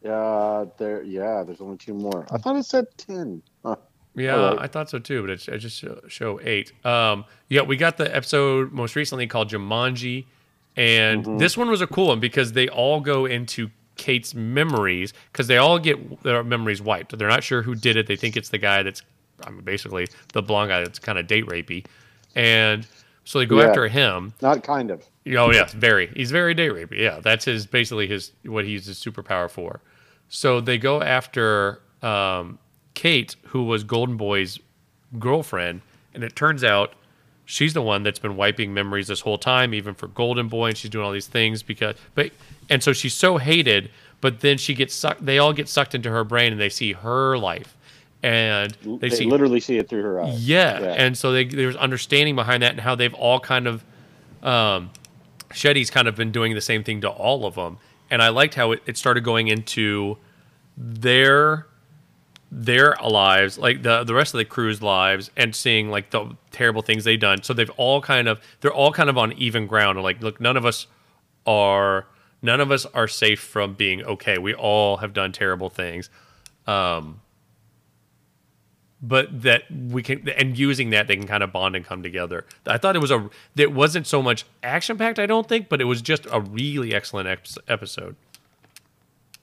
Uh, there. Yeah, there's only two more. I thought it said ten. Huh. Yeah, right. I thought so too, but it's, I just show, show eight. Um, yeah, we got the episode most recently called Jumanji, and Mm-hmm. this one was a cool one because they all go into Kate's memories because they all get their memories wiped. They're not sure who did it. They think it's the guy that's, I mean, basically the blonde guy that's kind of date rapey, and so they go Yeah. after him. Not kind of. Oh yes, very. He's very date rapey. Yeah, that's his basically his what he's his superpower for. So they go after um, Kate, who was Golden Boy's girlfriend, and it turns out she's the one that's been wiping memories this whole time, even for Golden Boy, and she's doing all these things because. But and so she's so hated, but then she gets sucked. They all get sucked into her brain, and they see her life, and they, They, see literally see it through her eyes. yeah. Yeah. And so they, there's understanding behind that and how they've all kind of, um, Shetty's kind of been doing the same thing to all of them. And I liked how it, it started going into their their lives, like the the rest of the crew's lives, and seeing like the terrible things they've done. So they've all kind of they're all kind of on even ground. Like, look, none of us are none of us are safe from being okay. We all have done terrible things. Um, but that we can and using that they can kind of bond and come together. I thought it was a it wasn't so much action packed, I don't think, but it was just a really excellent ep- episode.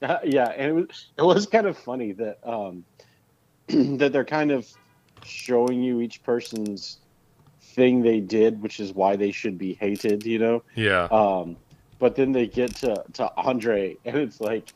Uh, yeah, and it was it was kind of funny that um that they're kind of showing you each person's thing they did, which is why they should be hated, you know. Yeah, Um, but then they get to to Andre, and it's like,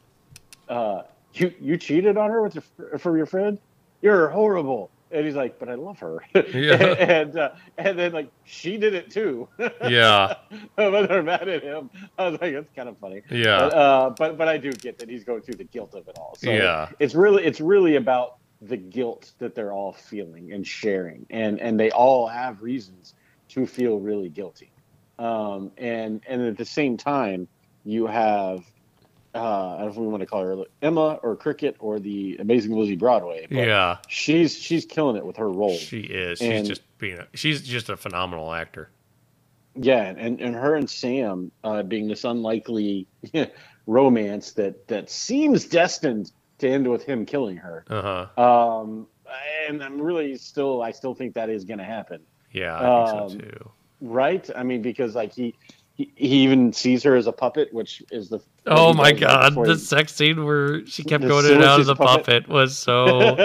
uh, you you cheated on her with your for your friend. You're horrible. And he's like, but I love her. Yeah. and uh, and then like she did it too. yeah, but they're mad at him. I was like, that's kind of funny. yeah, But, uh, but but I do get that he's going through the guilt of it all. So Yeah. it's really it's really about the guilt that they're all feeling and sharing, and and they all have reasons to feel really guilty. Um, and and at the same time, you have uh, I don't know if we want to call her Emma or Cricket or the Amazing Lizze Broadway. But yeah. she's she's killing it with her role. She is. She's And- just being. A, she's just a phenomenal actor. Yeah, and, and her and Sam uh, being this unlikely romance that that seems destined to end with him killing her. Uh huh. Um, and I'm really still, I still think that is going to happen, Yeah, I think Um, so too. right? I mean, because like he he, he even sees her as a puppet, which is the Oh my god, the sex scene where she kept going in and out of the puppet. puppet was so.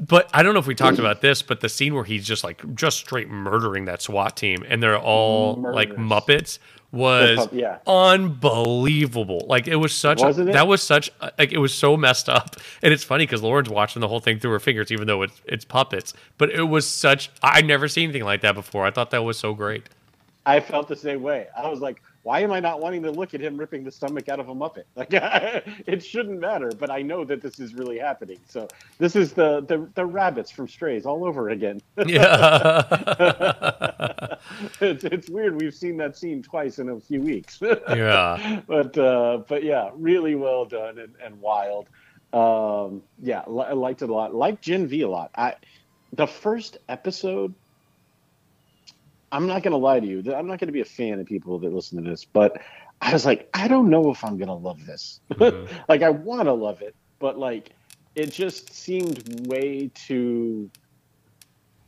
but I don't know if we talked about this, but the scene where he's just like just straight murdering that SWAT team, and they're all like Muppets, was pup- yeah. unbelievable. Like it was such. a- it? That was such. a- Like it was so messed up, and it's funny because Lauren's watching the whole thing through her fingers, even though it's it's puppets. But it was such. I'd never seen anything like that before. I thought that was so great. I felt the same way. I was like, why am I not wanting to look at him ripping the stomach out of a Muppet? Like, it shouldn't matter, but I know that this is really happening. So this is the the, the rabbits from Strays all over again. Yeah. it's, it's weird. We've seen that scene twice in a few weeks. yeah. but uh, but yeah, really well done and, and wild. Um, yeah, I liked it a lot. Liked Gen V a lot. I the first episode. I'm not gonna lie to you. I'm not gonna be a fan of people that listen to this, but I was like, I don't know if I'm gonna love this. Mhm. like, I want to love it, but like, it just seemed way too.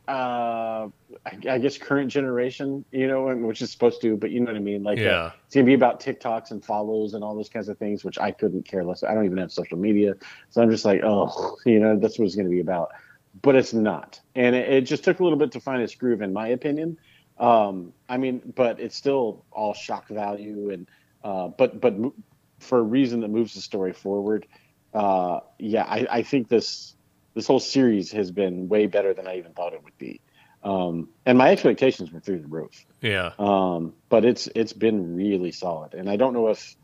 Uh, I, I guess current generation, you know, and which is supposed to, but you know what I mean. Like, uh, Yeah. it's gonna be about TikToks and follows and all those kinds of things, which I couldn't care less. I don't even have social media, so I'm just like, oh, you know, that's what it's gonna be about. But it's not, and it, it just took a little bit to find its groove, in my opinion. Um, I mean, but it's still all shock value, and uh, but but for a reason that moves the story forward. Uh, yeah, I, I think this this whole series has been way better than I even thought it would be. Um, and my expectations were through the roof. Yeah. Um, but it's it's been really solid, and I don't know if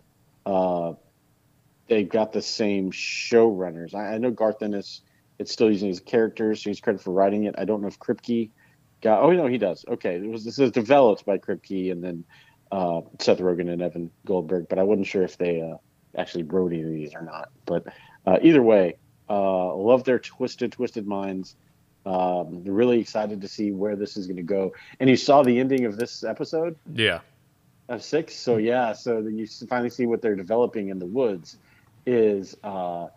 uh, they got the same showrunners. I, I know Garth Ennis it's still using his characters, so he's credited for writing it. I don't know if Kripke Oh no, he does. Okay, it was this is developed by Kripke and then uh, Seth Rogen and Evan Goldberg, but I wasn't sure if they uh, actually wrote any of these or not. But uh, either way, uh, love their twisted, twisted minds. Um, really excited to see where this is going to go. And you saw the ending of this episode Yeah. of six. So yeah, so then you finally see what they're developing in the woods is uh,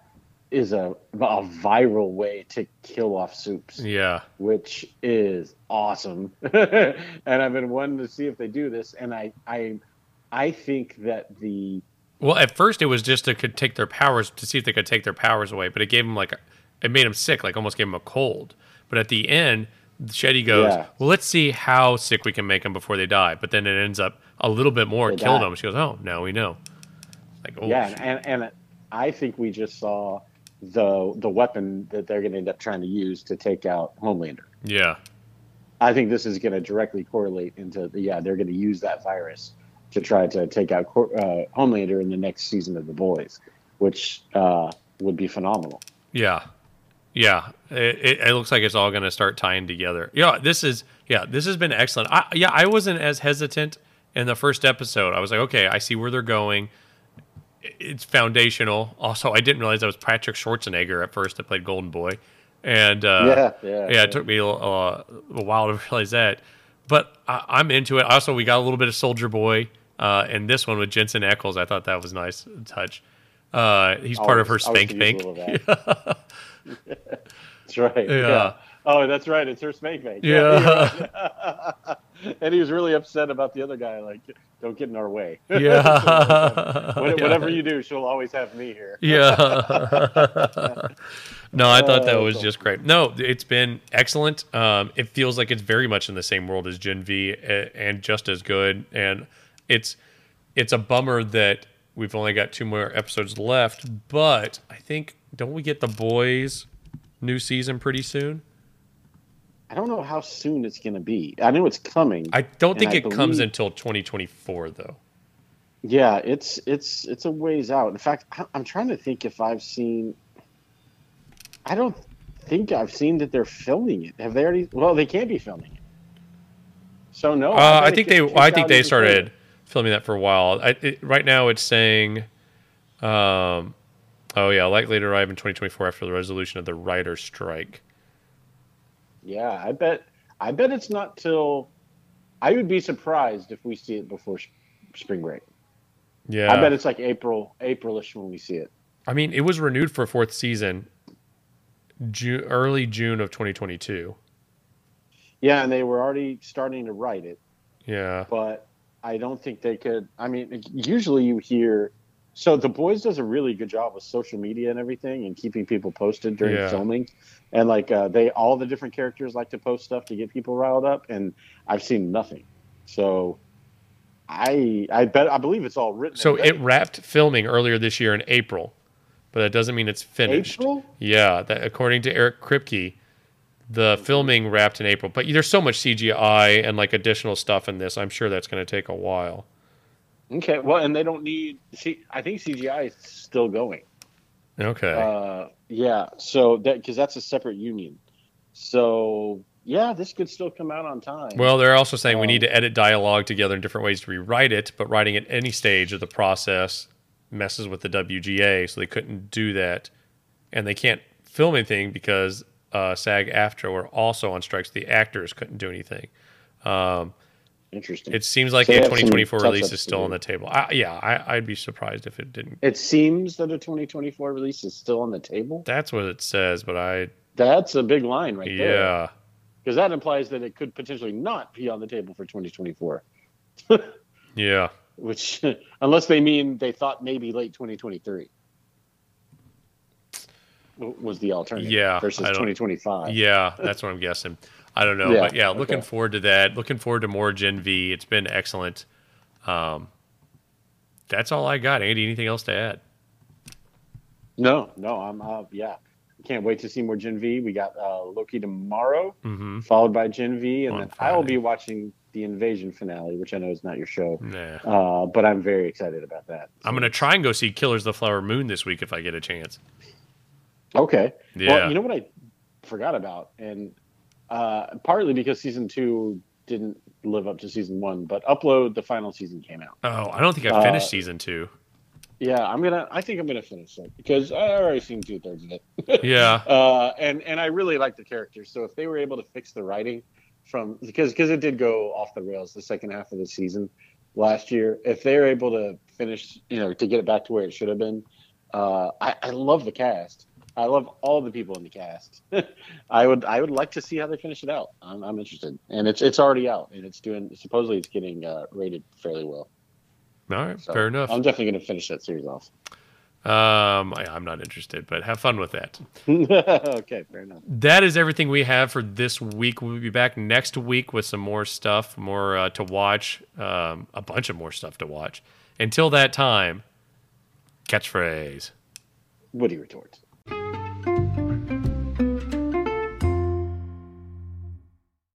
is a, a viral way to kill off soups, Yeah. which is awesome. and I've been wanting to see if they do this, and I I I think that the Well, at first it was just to could take their powers to see if they could take their powers away, but it gave them like it made them sick, like almost gave them a cold. But at the end, Shetty goes, Yeah. "Well, let's see how sick we can make them before they die." But then it ends up a little bit more They killed die. them. She goes, "Oh, now we know." Like, oh, yeah, shit. and and I think we just saw the the weapon that they're going to end up trying to use to take out Homelander. yeah, I think this is going to directly correlate into the, yeah, they're going to use that virus to try to take out uh, Homelander in the next season of The Boys, which uh, would be phenomenal. yeah, yeah. It, it, it looks like it's all going to start tying together. Yeah, this is yeah, this has been excellent. I, yeah, I wasn't as hesitant in the first episode. I was like, okay, I see where they're going. It's foundational. Also, I didn't realize that was Patrick Schwarzenegger at first that played Golden Boy, and uh, Yeah, yeah, yeah, It took me a, uh, a while to realize that, but I, I'm into it. Also, we got a little bit of Soldier Boy, uh, and this one with Jensen Ackles. I thought that was nice touch. Uh, he's part of her Always- always spank bank. a little of that. That's right. Yeah. Yeah. Oh, that's right. It's her spank bank. Yeah. and he was really upset about the other guy. Like, don't get in our way. Yeah. What- Yeah. Whatever you do, she'll always have me here. Yeah. no, I thought that Oh, was just great. No, it's been excellent. Um, it feels like it's very much in the same world as Gen V, and just as good. And it's it's a bummer that we've only got two more episodes left. But I think don't we get the boys new season pretty soon? I don't know how soon it's going to be. I know it's coming. I don't think it comes until 2024 though. Yeah, it's it's it's a ways out. In fact, I'm trying to think if I've seen. I don't think I've seen that they're filming it. Have they already? Well, they can't be filming it. So no. Uh, I think they. I think they started filming that for a while. I, it, right now, it's saying, um, oh yeah, likely to arrive in 2024 after the resolution of the writer's strike. Yeah, I bet. I bet it's not till. I would be surprised if we see it before spring break. Yeah, I bet it's like April, Aprilish when we see it. I mean, it was renewed for a fourth season, June, early June of 2022. Yeah, and they were already starting to write it, Yeah, but I don't think they could. I mean, usually you hear. So the boys does a really good job with social media and everything, and keeping people posted during Yeah. filming. And like uh, they, all the different characters like to post stuff to get people riled up, and I've seen nothing. So I, I bet, I believe it's all written. So it wrapped filming earlier this year in April, but that doesn't mean it's finished. April. Yeah, that, according to Eric Kripke, the filming wrapped in April. But there's so much CGI and like additional stuff in this. I'm sure that's going to take a while. Okay, well, and they don't need. See, I think CGI is still going. Okay. Uh, yeah, so that because that's a separate union. So yeah, this could still come out on time. well, they're also saying we um, need to edit dialogue together in different ways to rewrite it, but writing at any stage of the process messes with the WGA, so they couldn't do that, and they can't film anything because uh, SAG AFTRA were also on strikes. The actors couldn't do anything. Um, interesting. It seems like So a they have some 2024 release is still on the table. I, yeah, I, I'd be surprised if it didn't. It seems that a 2024 release is still on the table. That's what it says, but I That's a big line right there. yeah, Because that implies that it could potentially not be on the table for 2024. yeah, Which, unless they mean they thought maybe late 2023 was the alternative. Yeah, Versus 2025. yeah. That's what I'm guessing. I don't know, Yeah, but yeah, looking okay. forward to that. Looking forward to more Gen V. It's been excellent. Um, that's all I got. Andy, anything else to add? No, no, I'm uh, yeah. Can't wait to see more Gen V. We got uh, Loki tomorrow, Mm-hmm. followed by Gen V, and On then I will be watching the Invasion finale, which I know is not your show, Nah. uh, but I'm very excited about that. I'm gonna try and go see Killers of the Flower Moon this week if I get a chance. Okay. Yeah. Well, you know what I forgot about, and uh, partly because season two didn't live up to season one, but Upload the final season came out. Oh, I don't think I Uh, finished season two. Yeah, I'm gonna. I think I'm gonna finish it because I already seen two thirds of it. Yeah, uh, and and I really like the characters. So if they were able to fix the writing from because because it did go off the rails the second half of the season last year, if they're able to finish, you know, to get it back to where it should have been, uh, I, I love the cast. I love all the people in the cast. I would I would like to see how they finish it out. I'm, I'm interested, and it's it's already out, and it's doing supposedly it's getting uh, rated fairly well. all right, So fair enough. I'm definitely going to finish that series off. Um, I, I'm not interested, but have fun with that. okay, fair enough. that is everything we have for this week. We'll be back next week with some more stuff, more uh, to watch, um, a bunch of more stuff to watch. Until that time, catchphrase. Woody retorts. Thank